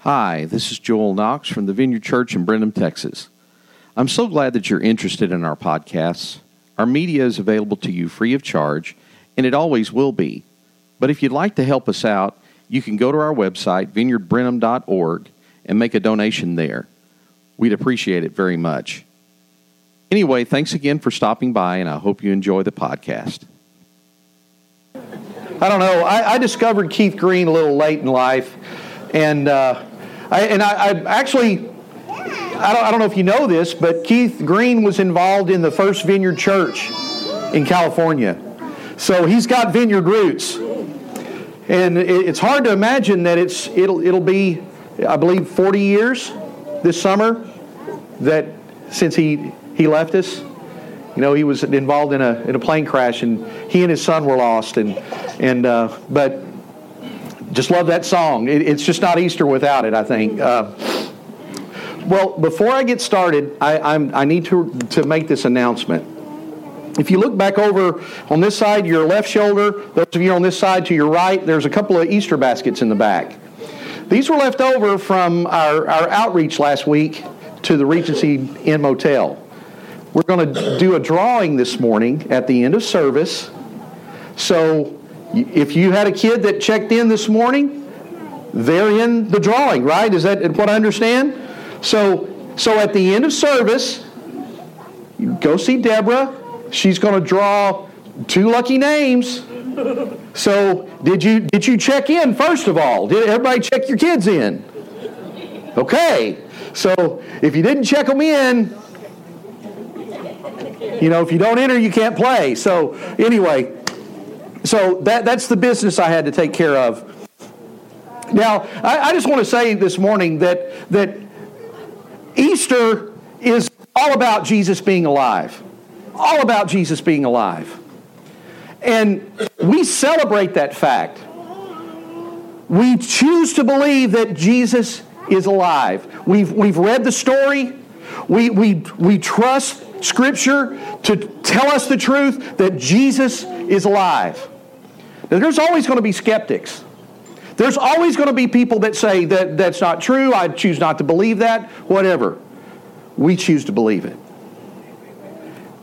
Hi, this is Joel Knox from the Vineyard Church in Brenham, Texas. I'm so glad that you're interested in our podcasts. Our media is available to you free of charge, and it always will be. But if you'd like to help us out, you can go to our website, vineyardbrenham.org, and make a donation there. We'd appreciate it very much. Anyway, thanks again for stopping by, and I hope you enjoy the podcast. I don't know. I, I discovered Keith Green a little late in life, and uh, I, and I, I actually I don't, I don't know if you know this, but Keith Green was involved in the first Vineyard Church in California. So he's got vineyard roots. And it's hard to imagine that it's it'll it'll be I believe 40 years this summer that since he he left us. You know, he was involved in a in a plane crash, and he and his son were lost. And and uh, but just love that song. It, it's just not Easter without it. I think. Uh, well, before I get started, I, I'm, I need to to make this announcement. If you look back over on this side, your left shoulder, those of you on this side to your right, there's a couple of Easter baskets in the back. These were left over from our, our outreach last week to the Regency Inn Motel. We're going to do a drawing this morning at the end of service. So if you had a kid that checked in this morning, they're in the drawing, right? Is that what I understand? So, so at the end of service, go see Deborah. She's going to draw two lucky names. So, did you did you check in first of all? Did everybody check your kids in? Okay. So, if you didn't check them in, you know, if you don't enter, you can't play. So, anyway, so that, that's the business I had to take care of. Now, I, I just want to say this morning that, that Easter is all about Jesus being alive. All about Jesus being alive. And we celebrate that fact. We choose to believe that Jesus is alive. We've, we've read the story. We, we, we trust Scripture to tell us the truth that Jesus is alive. Now, there's always going to be skeptics. There's always going to be people that say that that's not true. I choose not to believe that, whatever. We choose to believe it.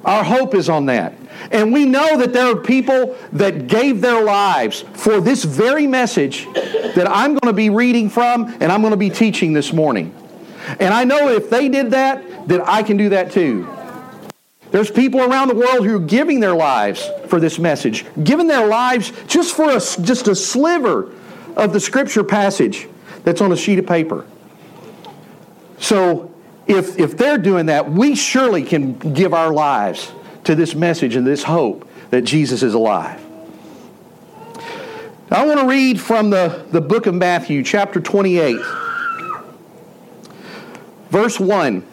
Our hope is on that. And we know that there are people that gave their lives for this very message that I'm going to be reading from and I'm going to be teaching this morning. And I know if they did that, that I can do that too. There's people around the world who are giving their lives for this message, giving their lives just for a, just a sliver of the scripture passage that's on a sheet of paper. So if, if they're doing that, we surely can give our lives to this message and this hope that Jesus is alive. I want to read from the, the book of Matthew, chapter 28, verse 1.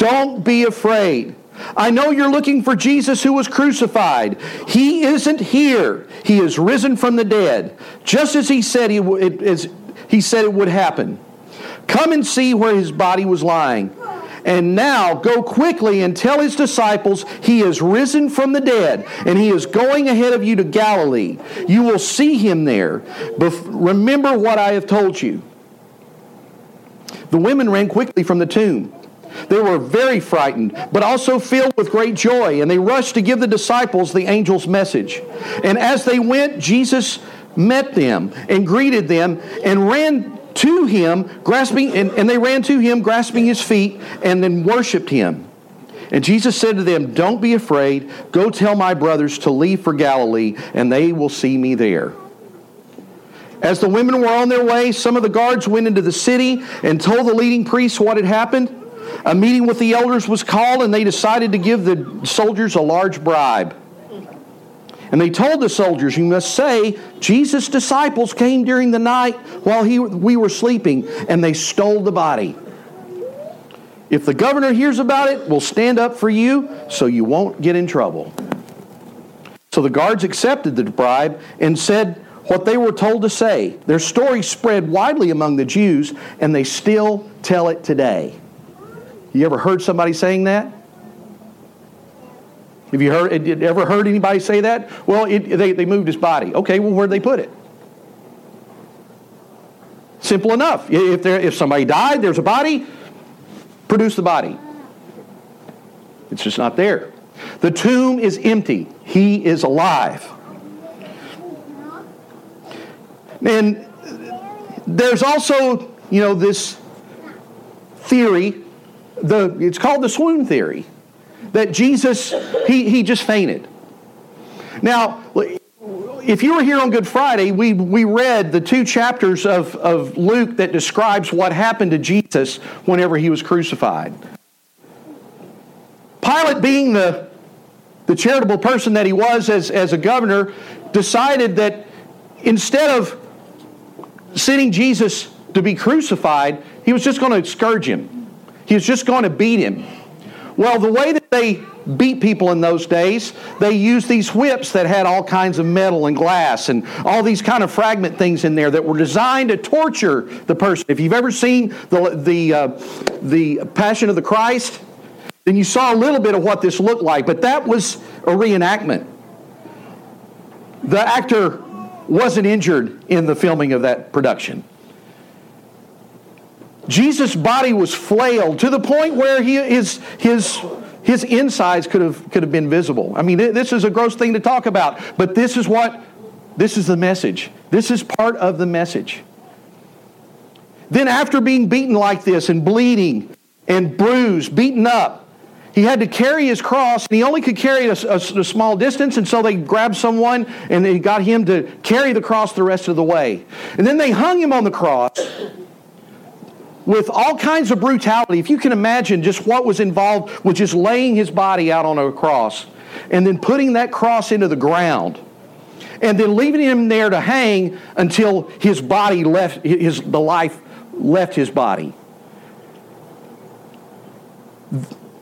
Don't be afraid. I know you're looking for Jesus who was crucified. He isn't here. He is risen from the dead, just as he said he, it, as he said it would happen. Come and see where his body was lying. And now go quickly and tell his disciples he is risen from the dead, and he is going ahead of you to Galilee. You will see him there. Bef- remember what I have told you. The women ran quickly from the tomb they were very frightened, but also filled with great joy, and they rushed to give the disciples the angel's message. And as they went, Jesus met them and greeted them and ran to him, grasping, and, and they ran to him, grasping his feet, and then worshiped him. And Jesus said to them, Don't be afraid. Go tell my brothers to leave for Galilee, and they will see me there. As the women were on their way, some of the guards went into the city and told the leading priests what had happened. A meeting with the elders was called, and they decided to give the soldiers a large bribe. And they told the soldiers, You must say, Jesus' disciples came during the night while he, we were sleeping, and they stole the body. If the governor hears about it, we'll stand up for you so you won't get in trouble. So the guards accepted the bribe and said what they were told to say. Their story spread widely among the Jews, and they still tell it today. You ever heard somebody saying that? Have you heard, ever heard anybody say that? Well, it, they, they moved his body. Okay, well, where'd they put it? Simple enough. If, there, if somebody died, there's a body, produce the body. It's just not there. The tomb is empty. He is alive. And there's also, you know, this theory, the, it's called the swoon theory that Jesus, he, he just fainted. Now, if you were here on Good Friday, we, we read the two chapters of, of Luke that describes what happened to Jesus whenever he was crucified. Pilate, being the, the charitable person that he was as, as a governor, decided that instead of sending Jesus to be crucified, he was just going to scourge him. He was just going to beat him. Well, the way that they beat people in those days, they used these whips that had all kinds of metal and glass and all these kind of fragment things in there that were designed to torture the person. If you've ever seen the, the, uh, the Passion of the Christ, then you saw a little bit of what this looked like, but that was a reenactment. The actor wasn't injured in the filming of that production. Jesus' body was flailed to the point where he, his, his, his insides could have, could have been visible. I mean, this is a gross thing to talk about, but this is what, this is the message. This is part of the message. Then, after being beaten like this and bleeding and bruised, beaten up, he had to carry his cross, and he only could carry it a, a, a, small distance, and so they grabbed someone and they got him to carry the cross the rest of the way. And then they hung him on the cross with all kinds of brutality. If you can imagine just what was involved with just laying his body out on a cross and then putting that cross into the ground and then leaving him there to hang until his body left, his, the life left his body.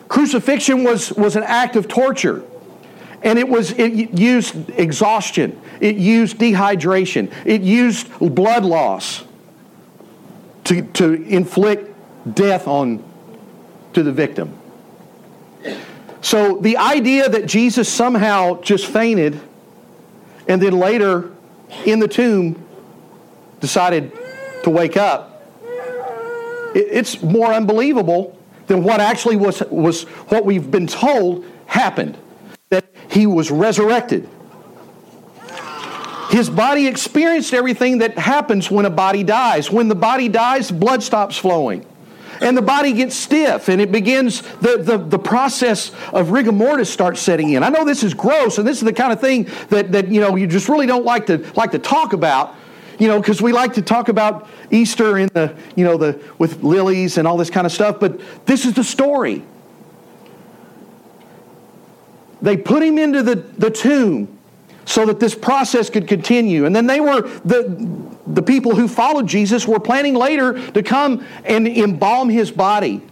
Crucifixion was, was an act of torture. And it was it used exhaustion. It used dehydration. It used blood loss to, to inflict death on to the victim. So the idea that Jesus somehow just fainted and then later in the tomb decided to wake up, it's more unbelievable than what actually was, was what we've been told happened that he was resurrected. His body experienced everything that happens when a body dies. When the body dies, blood stops flowing. And the body gets stiff, and it begins, the, the, the process of rigor mortis starts setting in. I know this is gross, and this is the kind of thing that, that you know, you just really don't like to, like to talk about, you know, because we like to talk about Easter in the, you know, the with lilies and all this kind of stuff, but this is the story. They put him into the, the tomb so that this process could continue. And then they were the the people who followed Jesus were planning later to come and embalm his body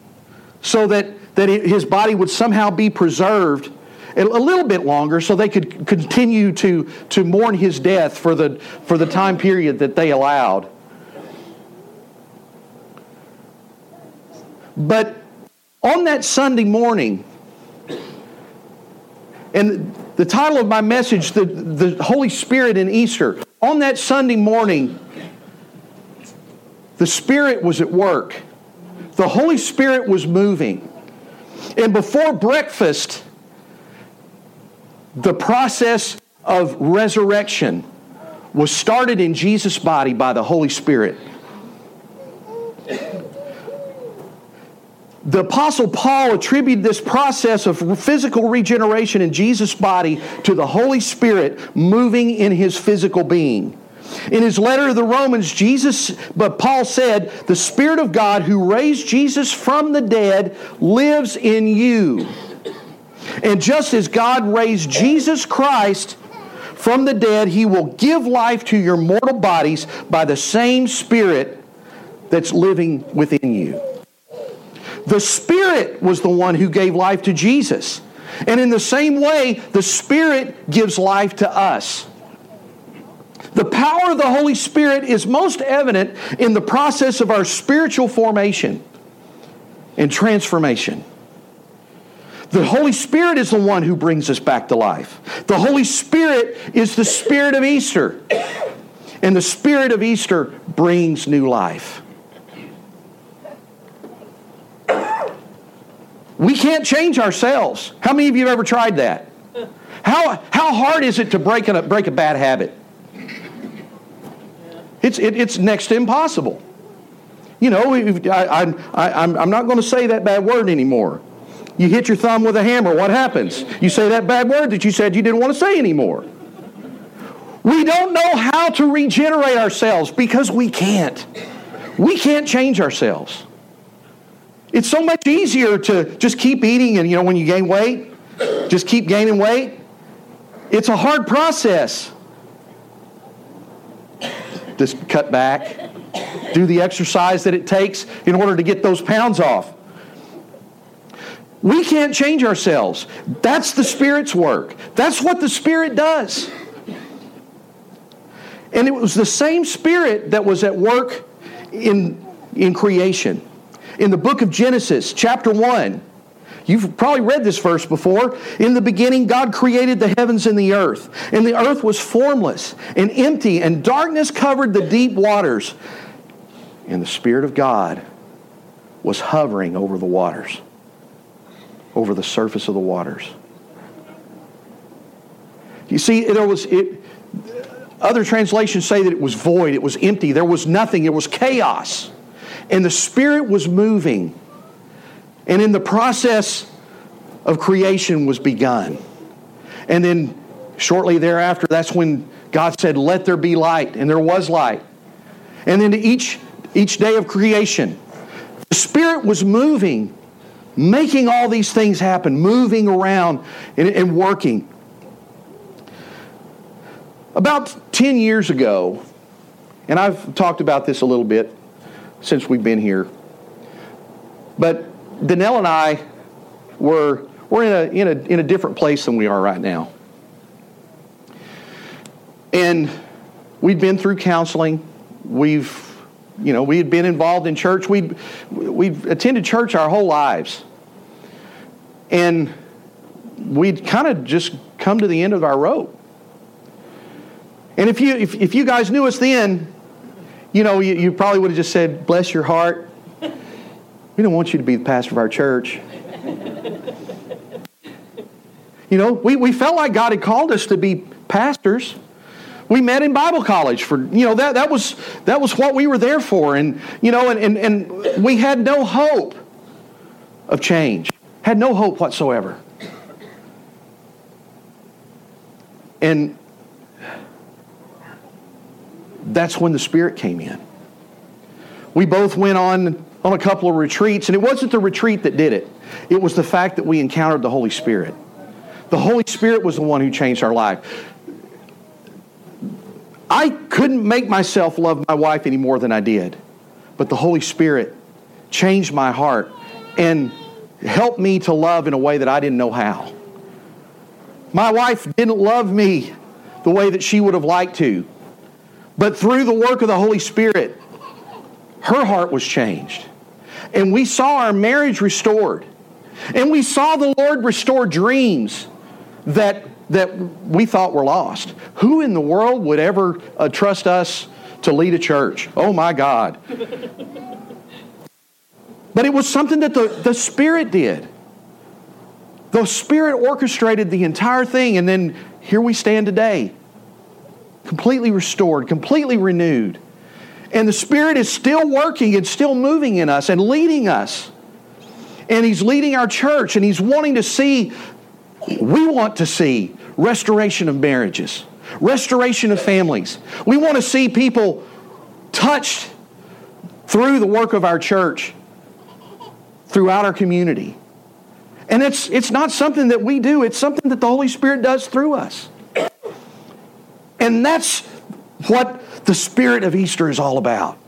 so that, that his body would somehow be preserved a little bit longer so they could continue to, to mourn his death for the, for the time period that they allowed. But on that Sunday morning, and the title of my message, the, the Holy Spirit in Easter, on that Sunday morning, the Spirit was at work. The Holy Spirit was moving. And before breakfast, the process of resurrection was started in Jesus' body by the Holy Spirit. The Apostle Paul attributed this process of physical regeneration in Jesus' body to the Holy Spirit moving in his physical being. In his letter to the Romans, Jesus, but Paul said, the Spirit of God who raised Jesus from the dead lives in you. And just as God raised Jesus Christ from the dead, he will give life to your mortal bodies by the same Spirit that's living within you. The Spirit was the one who gave life to Jesus. And in the same way, the Spirit gives life to us. The power of the Holy Spirit is most evident in the process of our spiritual formation and transformation. The Holy Spirit is the one who brings us back to life. The Holy Spirit is the Spirit of Easter. And the Spirit of Easter brings new life. We can't change ourselves. How many of you have ever tried that? How, how hard is it to break a, break a bad habit? It's, it, it's next to impossible. You know, I, I'm, I, I'm not going to say that bad word anymore. You hit your thumb with a hammer, what happens? You say that bad word that you said you didn't want to say anymore. We don't know how to regenerate ourselves because we can't. We can't change ourselves. It's so much easier to just keep eating and, you know, when you gain weight, just keep gaining weight. It's a hard process. Just cut back, do the exercise that it takes in order to get those pounds off. We can't change ourselves. That's the Spirit's work. That's what the Spirit does. And it was the same Spirit that was at work in, in creation. In the book of Genesis, chapter 1, You've probably read this verse before. In the beginning, God created the heavens and the earth, and the earth was formless and empty, and darkness covered the deep waters. And the Spirit of God was hovering over the waters over the surface of the waters. You see, there was it, other translations say that it was void, it was empty, there was nothing, it was chaos. And the Spirit was moving. And in the process of creation was begun. And then shortly thereafter, that's when God said, Let there be light, and there was light. And then each, each day of creation, the Spirit was moving making all these things happen, moving around and, and working. About 10 years ago, and I've talked about this a little bit since we've been here, but Danelle and I were, we're in a, in, a, in a different place than we are right now. And we'd been through counseling. We've, you know, we had been involved in church. We'd, we'd attended church our whole lives. And we'd kind of just come to the end of our rope. And if you, if, if you guys knew us then, you know, you, you probably would have just said, bless your heart. We don't want you to be the pastor of our church. you know, we, we felt like God had called us to be pastors. We met in Bible college for, you know, that, that, was, that was what we were there for. And, you know, and, and, and we had no hope of change. Had no hope whatsoever. And that's when the Spirit came in. We both went on on a couple of retreats, and it wasn't the retreat that did it. It was the fact that we encountered the Holy Spirit. The Holy Spirit was the one who changed our life. I couldn't make myself love my wife any more than I did, but the Holy Spirit changed my heart and helped me to love in a way that I didn't know how. My wife didn't love me the way that she would have liked to. But through the work of the Holy Spirit, her heart was changed. And we saw our marriage restored. And we saw the Lord restore dreams that, that we thought were lost. Who in the world would ever uh, trust us to lead a church? Oh my God. But it was something that the, the Spirit did. The Spirit orchestrated the entire thing, and then here we stand today, completely restored, completely renewed. And the Spirit is still working and still moving in us and leading us. And He's leading our church, and He's wanting to see, we want to see restoration of marriages, restoration of families. We want to see people touched through the work of our church throughout our community. And it's, it's not something that we do, it's something that the Holy Spirit does through us. And that's what the spirit of Easter is all about.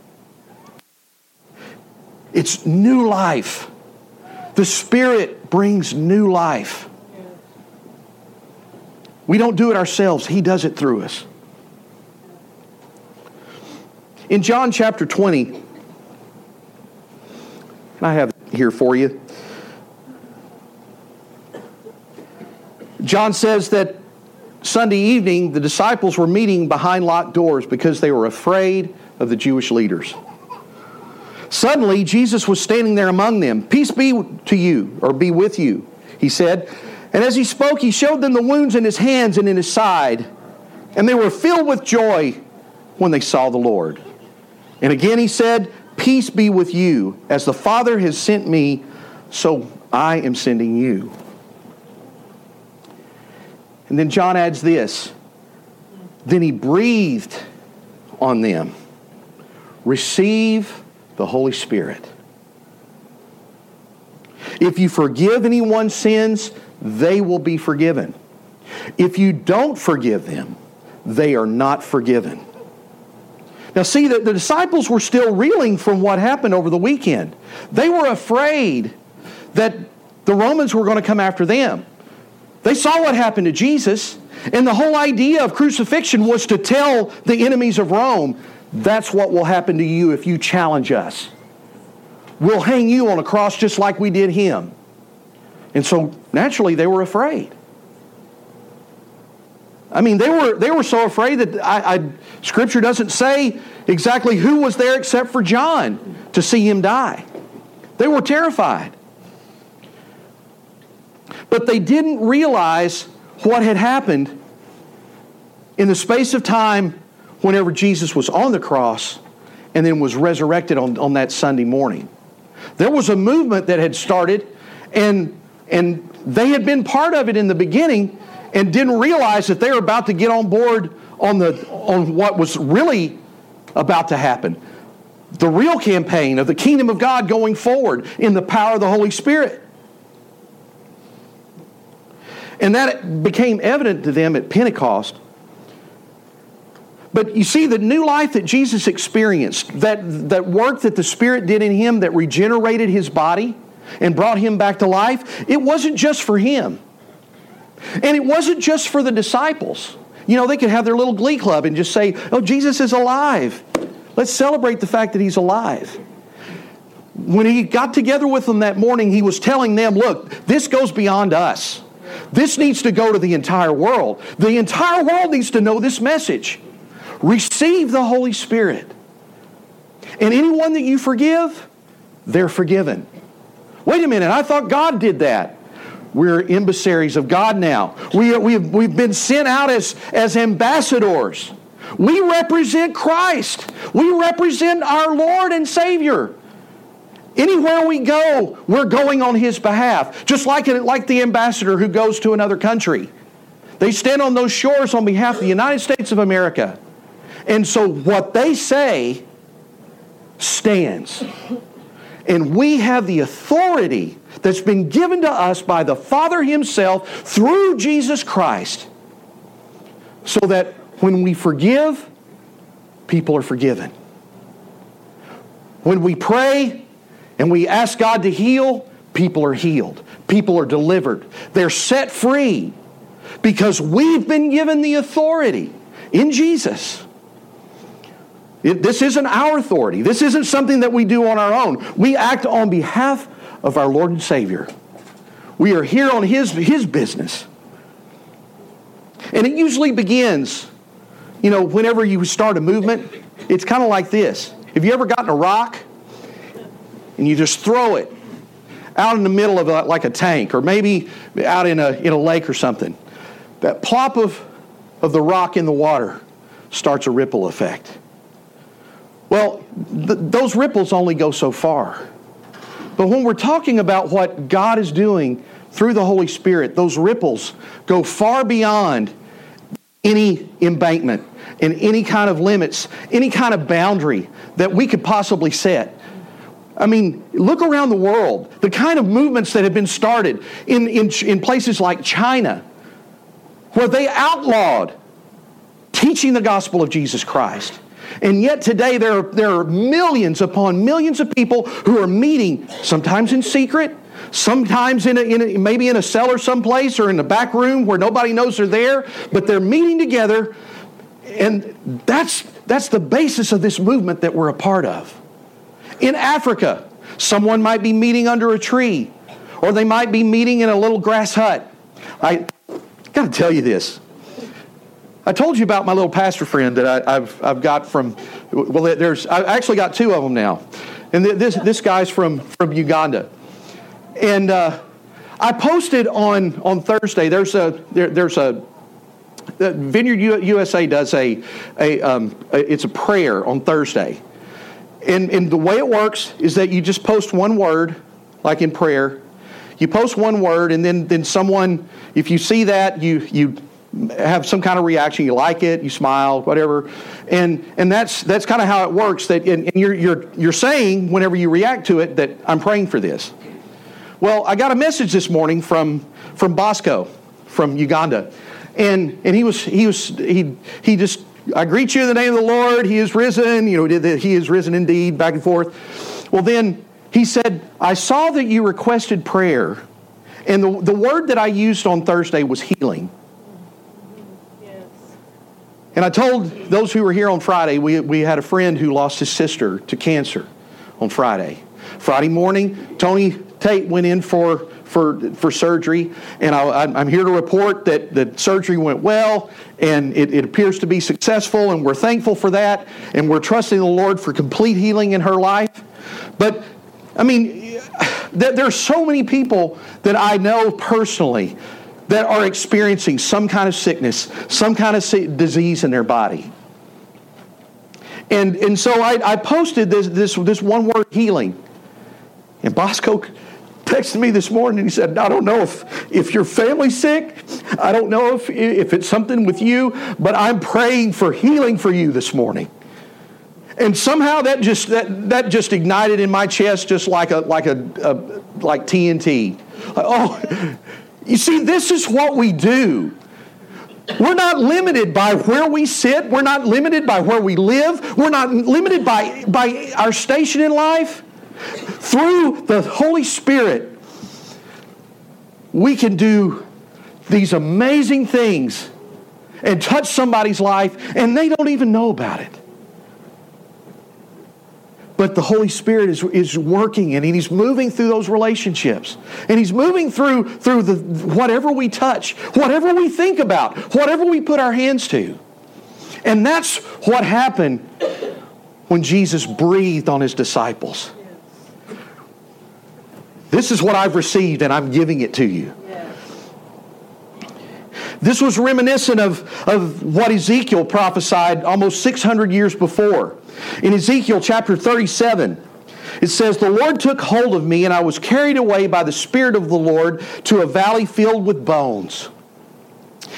It's new life. The Spirit brings new life. We don't do it ourselves, He does it through us. In John chapter 20, and I have here for you. John says that Sunday evening the disciples were meeting behind locked doors because they were afraid of the Jewish leaders. Suddenly, Jesus was standing there among them. Peace be to you, or be with you, he said. And as he spoke, he showed them the wounds in his hands and in his side. And they were filled with joy when they saw the Lord. And again he said, Peace be with you. As the Father has sent me, so I am sending you. And then John adds this Then he breathed on them. Receive the Holy Spirit. If you forgive anyone's sins, they will be forgiven. If you don't forgive them, they are not forgiven. Now, see, that the disciples were still reeling from what happened over the weekend. They were afraid that the Romans were going to come after them. They saw what happened to Jesus, and the whole idea of crucifixion was to tell the enemies of Rome that's what will happen to you if you challenge us. We'll hang you on a cross just like we did him. And so naturally they were afraid. I mean, they were, they were so afraid that I, I, Scripture doesn't say exactly who was there except for John to see him die. They were terrified. But they didn't realize what had happened in the space of time whenever Jesus was on the cross and then was resurrected on, on that Sunday morning. There was a movement that had started, and, and they had been part of it in the beginning and didn't realize that they were about to get on board on, the, on what was really about to happen. The real campaign of the kingdom of God going forward in the power of the Holy Spirit. And that became evident to them at Pentecost but you see, the new life that Jesus experienced, that, that work that the Spirit did in him that regenerated his body and brought him back to life, it wasn't just for him. And it wasn't just for the disciples. You know, they could have their little glee club and just say, oh, Jesus is alive. Let's celebrate the fact that he's alive. When he got together with them that morning, he was telling them, look, this goes beyond us. This needs to go to the entire world. The entire world needs to know this message receive the Holy Spirit. And anyone that you forgive, they're forgiven. Wait a minute, I thought God did that. We're emissaries of God now. We, are, we've, we've been sent out as, as ambassadors. We represent Christ. We represent our Lord and Savior. Anywhere we go, we're going on His behalf. Just like, like the ambassador who goes to another country. They stand on those shores on behalf of the United States of America. And so what they say stands. And we have the authority that's been given to us by the Father Himself through Jesus Christ so that when we forgive, people are forgiven. When we pray and we ask God to heal, people are healed. People are delivered. They're set free because we've been given the authority in Jesus it, this isn't our authority. This isn't something that we do on our own. We act on behalf of our Lord and Savior. We are here on His, his business. And it usually begins, you know, whenever you start a movement, it's kind of like this. Have you ever gotten a rock and you just throw it out in the middle of a, like a tank or maybe out in a, in a lake or something? That plop of, of the rock in the water starts a ripple effect. Well, th- those ripples only go so far. But when we're talking about what God is doing through the Holy Spirit, those ripples go far beyond any embankment and any kind of limits, any kind of boundary that we could possibly set. I mean, look around the world, the kind of movements that have been started in, in, in places like China, where they outlawed teaching the gospel of Jesus Christ. And yet today there are, there are millions upon millions of people who are meeting, sometimes in secret, sometimes in, a, in a, maybe in a cellar someplace or in a back room where nobody knows they're there, but they're meeting together. And that's, that's the basis of this movement that we're a part of. In Africa, someone might be meeting under a tree, or they might be meeting in a little grass hut. I got to tell you this. I told you about my little pastor friend that I, have I've got from, well, there's, I actually got two of them now. And this, this guy's from, from Uganda. And uh, I posted on, on Thursday, there's a, there, there's a, Vineyard USA does a, a, um, it's a prayer on Thursday. And, and the way it works is that you just post one word, like in prayer. You post one word, and then, then someone, if you see that, you, you have some kind of reaction. You like it, you smile, whatever, and and that's that's kind of how it works. That and, and you're you're you're saying whenever you react to it that I'm praying for this. Well, I got a message this morning from from Bosco from Uganda, and and he was he was he he just I greet you in the name of the Lord. He is risen. You know, he is risen indeed. Back and forth. Well, then he said, I saw that you requested prayer, and the the word that I used on Thursday was healing. Yes. And I told those who were here on Friday, we, we had a friend who lost his sister to cancer on Friday. Friday morning, Tony Tate went in for, for, for surgery, and I, am here to report that the surgery went well, and it, it appears to be successful, and we're thankful for that, and we're trusting the Lord for complete healing in her life. But, I mean, there are so many people that I know personally that are experiencing some kind of sickness, some kind of disease in their body. And, and so I, I posted this, this, this one word healing. And Bosco texted me this morning and he said, I don't know if, if your family's sick. I don't know if, if it's something with you, but I'm praying for healing for you this morning. And somehow that just that, that just ignited in my chest just like a like a, a like TNT. oh, you see, this is what we do. We're not limited by where we sit. We're not limited by where we live. We're not limited by, by our station in life. Through the Holy Spirit, we can do these amazing things and touch somebody's life, and they don't even know about it but the Holy Spirit is, is working and He's moving through those relationships. And He's moving through, through the, whatever we touch, whatever we think about, whatever we put our hands to. And that's what happened when Jesus breathed on His disciples. This is what I've received, and I'm giving it to you. This was reminiscent of, of what Ezekiel prophesied almost 600 years before. In Ezekiel chapter 37, it says, The Lord took hold of me, and I was carried away by the Spirit of the Lord to a valley filled with bones.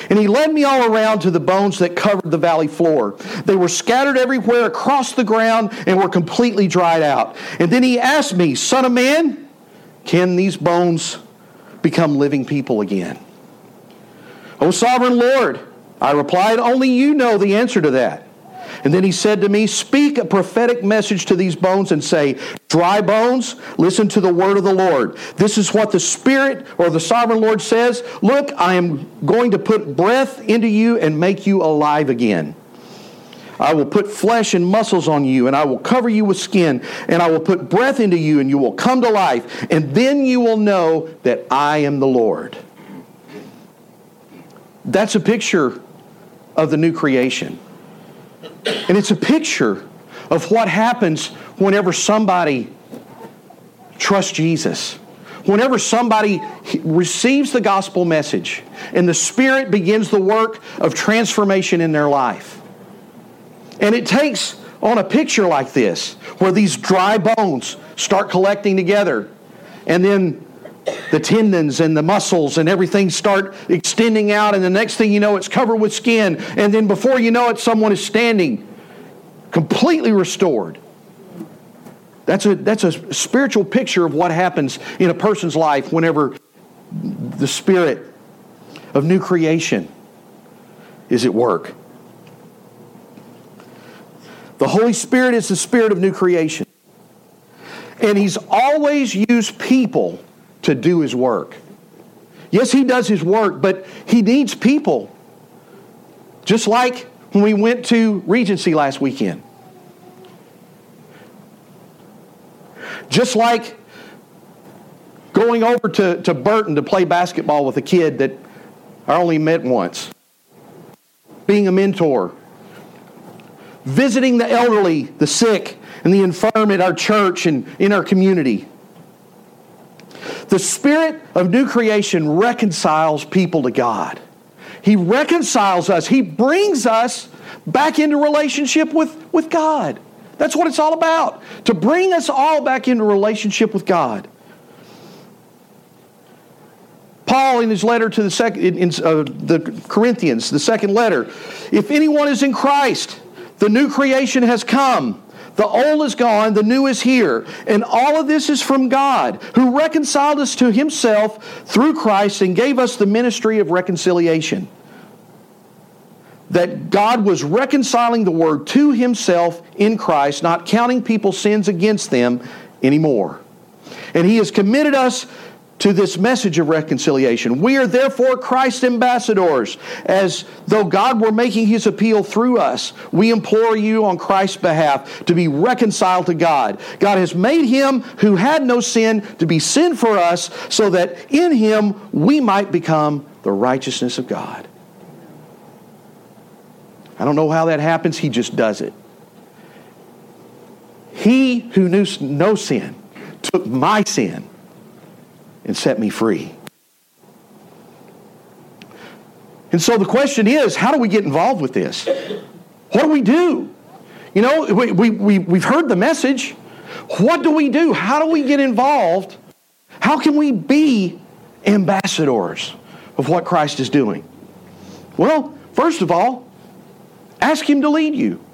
And he led me all around to the bones that covered the valley floor. They were scattered everywhere across the ground and were completely dried out. And then he asked me, Son of man, can these bones become living people again? O sovereign Lord, I replied, Only you know the answer to that. And then he said to me, Speak a prophetic message to these bones and say, Dry bones, listen to the word of the Lord. This is what the Spirit or the sovereign Lord says Look, I am going to put breath into you and make you alive again. I will put flesh and muscles on you, and I will cover you with skin, and I will put breath into you, and you will come to life, and then you will know that I am the Lord. That's a picture of the new creation. And it's a picture of what happens whenever somebody trusts Jesus. Whenever somebody receives the gospel message and the Spirit begins the work of transformation in their life. And it takes on a picture like this, where these dry bones start collecting together, and then the tendons and the muscles and everything start extending out, and the next thing you know, it's covered with skin. And then before you know it, someone is standing completely restored. That's a, that's a spiritual picture of what happens in a person's life whenever the spirit of new creation is at work. The Holy Spirit is the spirit of new creation. And He's always used people to do His work. Yes, He does His work, but He needs people. Just like when we went to Regency last weekend. Just like going over to, to Burton to play basketball with a kid that I only met once. Being a mentor. Visiting the elderly, the sick, and the infirm at our church and in our community. The spirit of new creation reconciles people to God. He reconciles us. He brings us back into relationship with, with God. That's what it's all about. To bring us all back into relationship with God. Paul, in his letter to the second, in, in uh, the Corinthians, the second letter, if anyone is in Christ, the new creation has come. The old is gone, the new is here. And all of this is from God, who reconciled us to himself through Christ and gave us the ministry of reconciliation. That God was reconciling the word to himself in Christ, not counting people's sins against them anymore. And he has committed us to this message of reconciliation. We are therefore Christ's ambassadors, as though God were making his appeal through us. We implore you on Christ's behalf to be reconciled to God. God has made him who had no sin to be sin for us, so that in him we might become the righteousness of God. I don't know how that happens, he just does it. He who knew no sin took my sin and set me free. And so the question is how do we get involved with this? What do we do? You know, we, we, we, we've heard the message. What do we do? How do we get involved? How can we be ambassadors of what Christ is doing? Well, first of all, ask Him to lead you.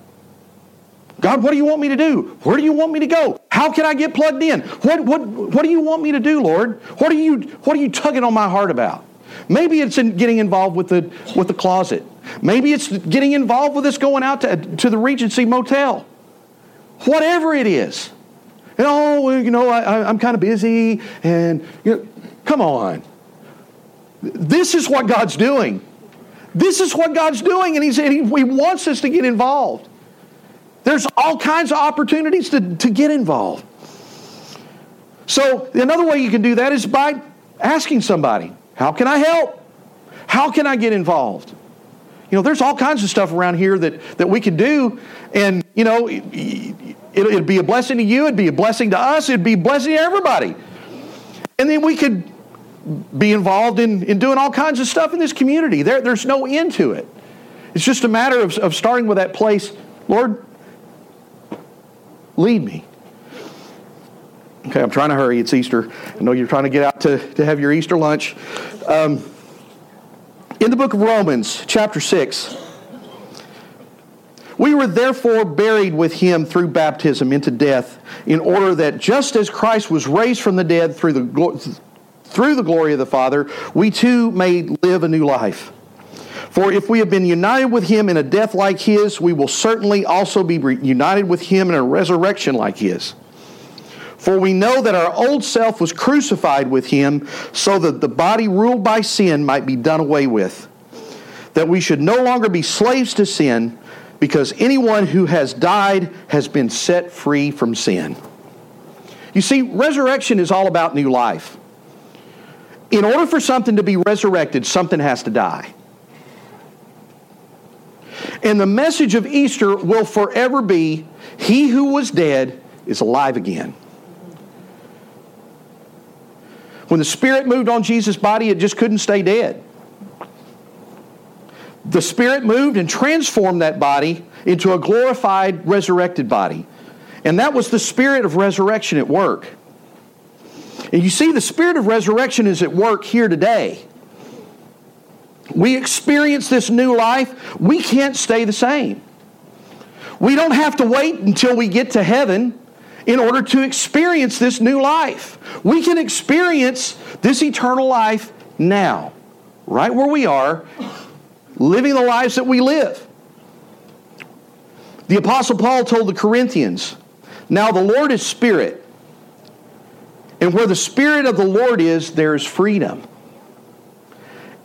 God, what do you want me to do? Where do you want me to go? How can I get plugged in? What, what, what do you want me to do, Lord? What are you, what are you tugging on my heart about? Maybe it's in getting involved with the, with the closet. Maybe it's getting involved with us going out to, to the Regency Motel. Whatever it is. And, oh, you know, I, am kind of busy, and you know, come on. This is what God's doing. This is what God's doing, and He's, he, he wants us to get involved. There's all kinds of opportunities to, to get involved. So, another way you can do that is by asking somebody, How can I help? How can I get involved? You know, there's all kinds of stuff around here that, that we can do, and, you know, it, it'd be a blessing to you, it'd be a blessing to us, it'd be a blessing to everybody. And then we could be involved in, in doing all kinds of stuff in this community. There, there's no end to it. It's just a matter of, of starting with that place. Lord, Lead me. Okay, I'm trying to hurry. It's Easter. I know you're trying to get out to, to have your Easter lunch. Um, in the book of Romans, chapter 6, we were therefore buried with him through baptism into death, in order that just as Christ was raised from the dead through the, through the glory of the Father, we too may live a new life. For if we have been united with him in a death like his, we will certainly also be united with him in a resurrection like his. For we know that our old self was crucified with him so that the body ruled by sin might be done away with. That we should no longer be slaves to sin, because anyone who has died has been set free from sin. You see, resurrection is all about new life. In order for something to be resurrected, something has to die. And the message of Easter will forever be He who was dead is alive again. When the Spirit moved on Jesus' body, it just couldn't stay dead. The Spirit moved and transformed that body into a glorified, resurrected body. And that was the Spirit of resurrection at work. And you see, the Spirit of resurrection is at work here today we experience this new life, we can't stay the same. We don't have to wait until we get to heaven in order to experience this new life. We can experience this eternal life now, right where we are, living the lives that we live. The Apostle Paul told the Corinthians, Now the Lord is Spirit, and where the Spirit of the Lord is, there is freedom.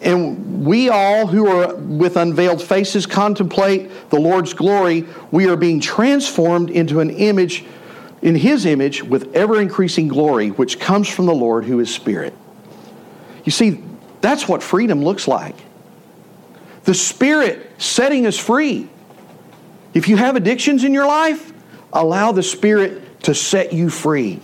And we all who are with unveiled faces contemplate the Lord's glory. We are being transformed into an image, in His image, with ever increasing glory, which comes from the Lord who is Spirit. You see, that's what freedom looks like. The Spirit setting us free. If you have addictions in your life, allow the Spirit to set you free.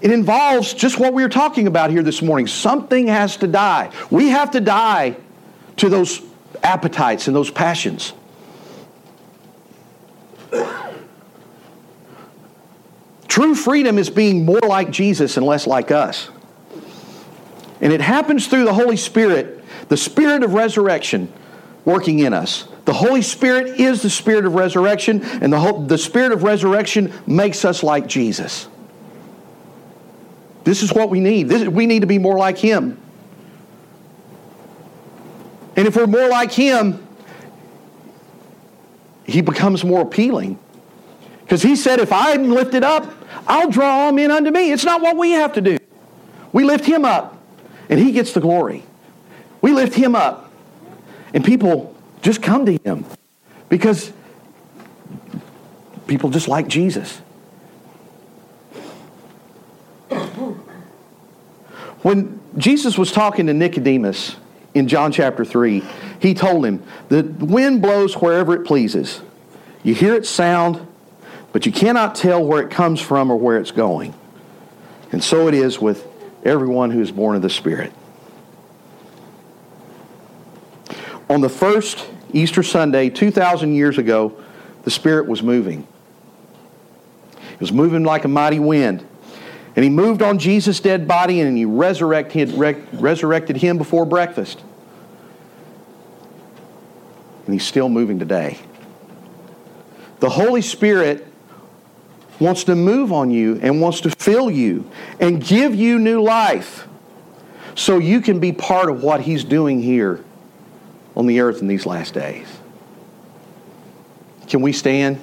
It involves just what we were talking about here this morning. Something has to die. We have to die to those appetites and those passions. True freedom is being more like Jesus and less like us. And it happens through the Holy Spirit, the Spirit of resurrection working in us. The Holy Spirit is the Spirit of resurrection, and the, the Spirit of resurrection makes us like Jesus. This is what we need. This, we need to be more like Him. And if we're more like Him, He becomes more appealing. Because He said, if I'm lifted up, I'll draw all men unto me. It's not what we have to do. We lift Him up, and He gets the glory. We lift Him up, and people just come to Him because people just like Jesus. When Jesus was talking to Nicodemus in John chapter 3, he told him, The wind blows wherever it pleases. You hear its sound, but you cannot tell where it comes from or where it's going. And so it is with everyone who is born of the Spirit. On the first Easter Sunday, 2,000 years ago, the Spirit was moving. It was moving like a mighty wind. And he moved on Jesus' dead body and he resurrected, resurrected him before breakfast. And he's still moving today. The Holy Spirit wants to move on you and wants to fill you and give you new life so you can be part of what he's doing here on the earth in these last days. Can we stand?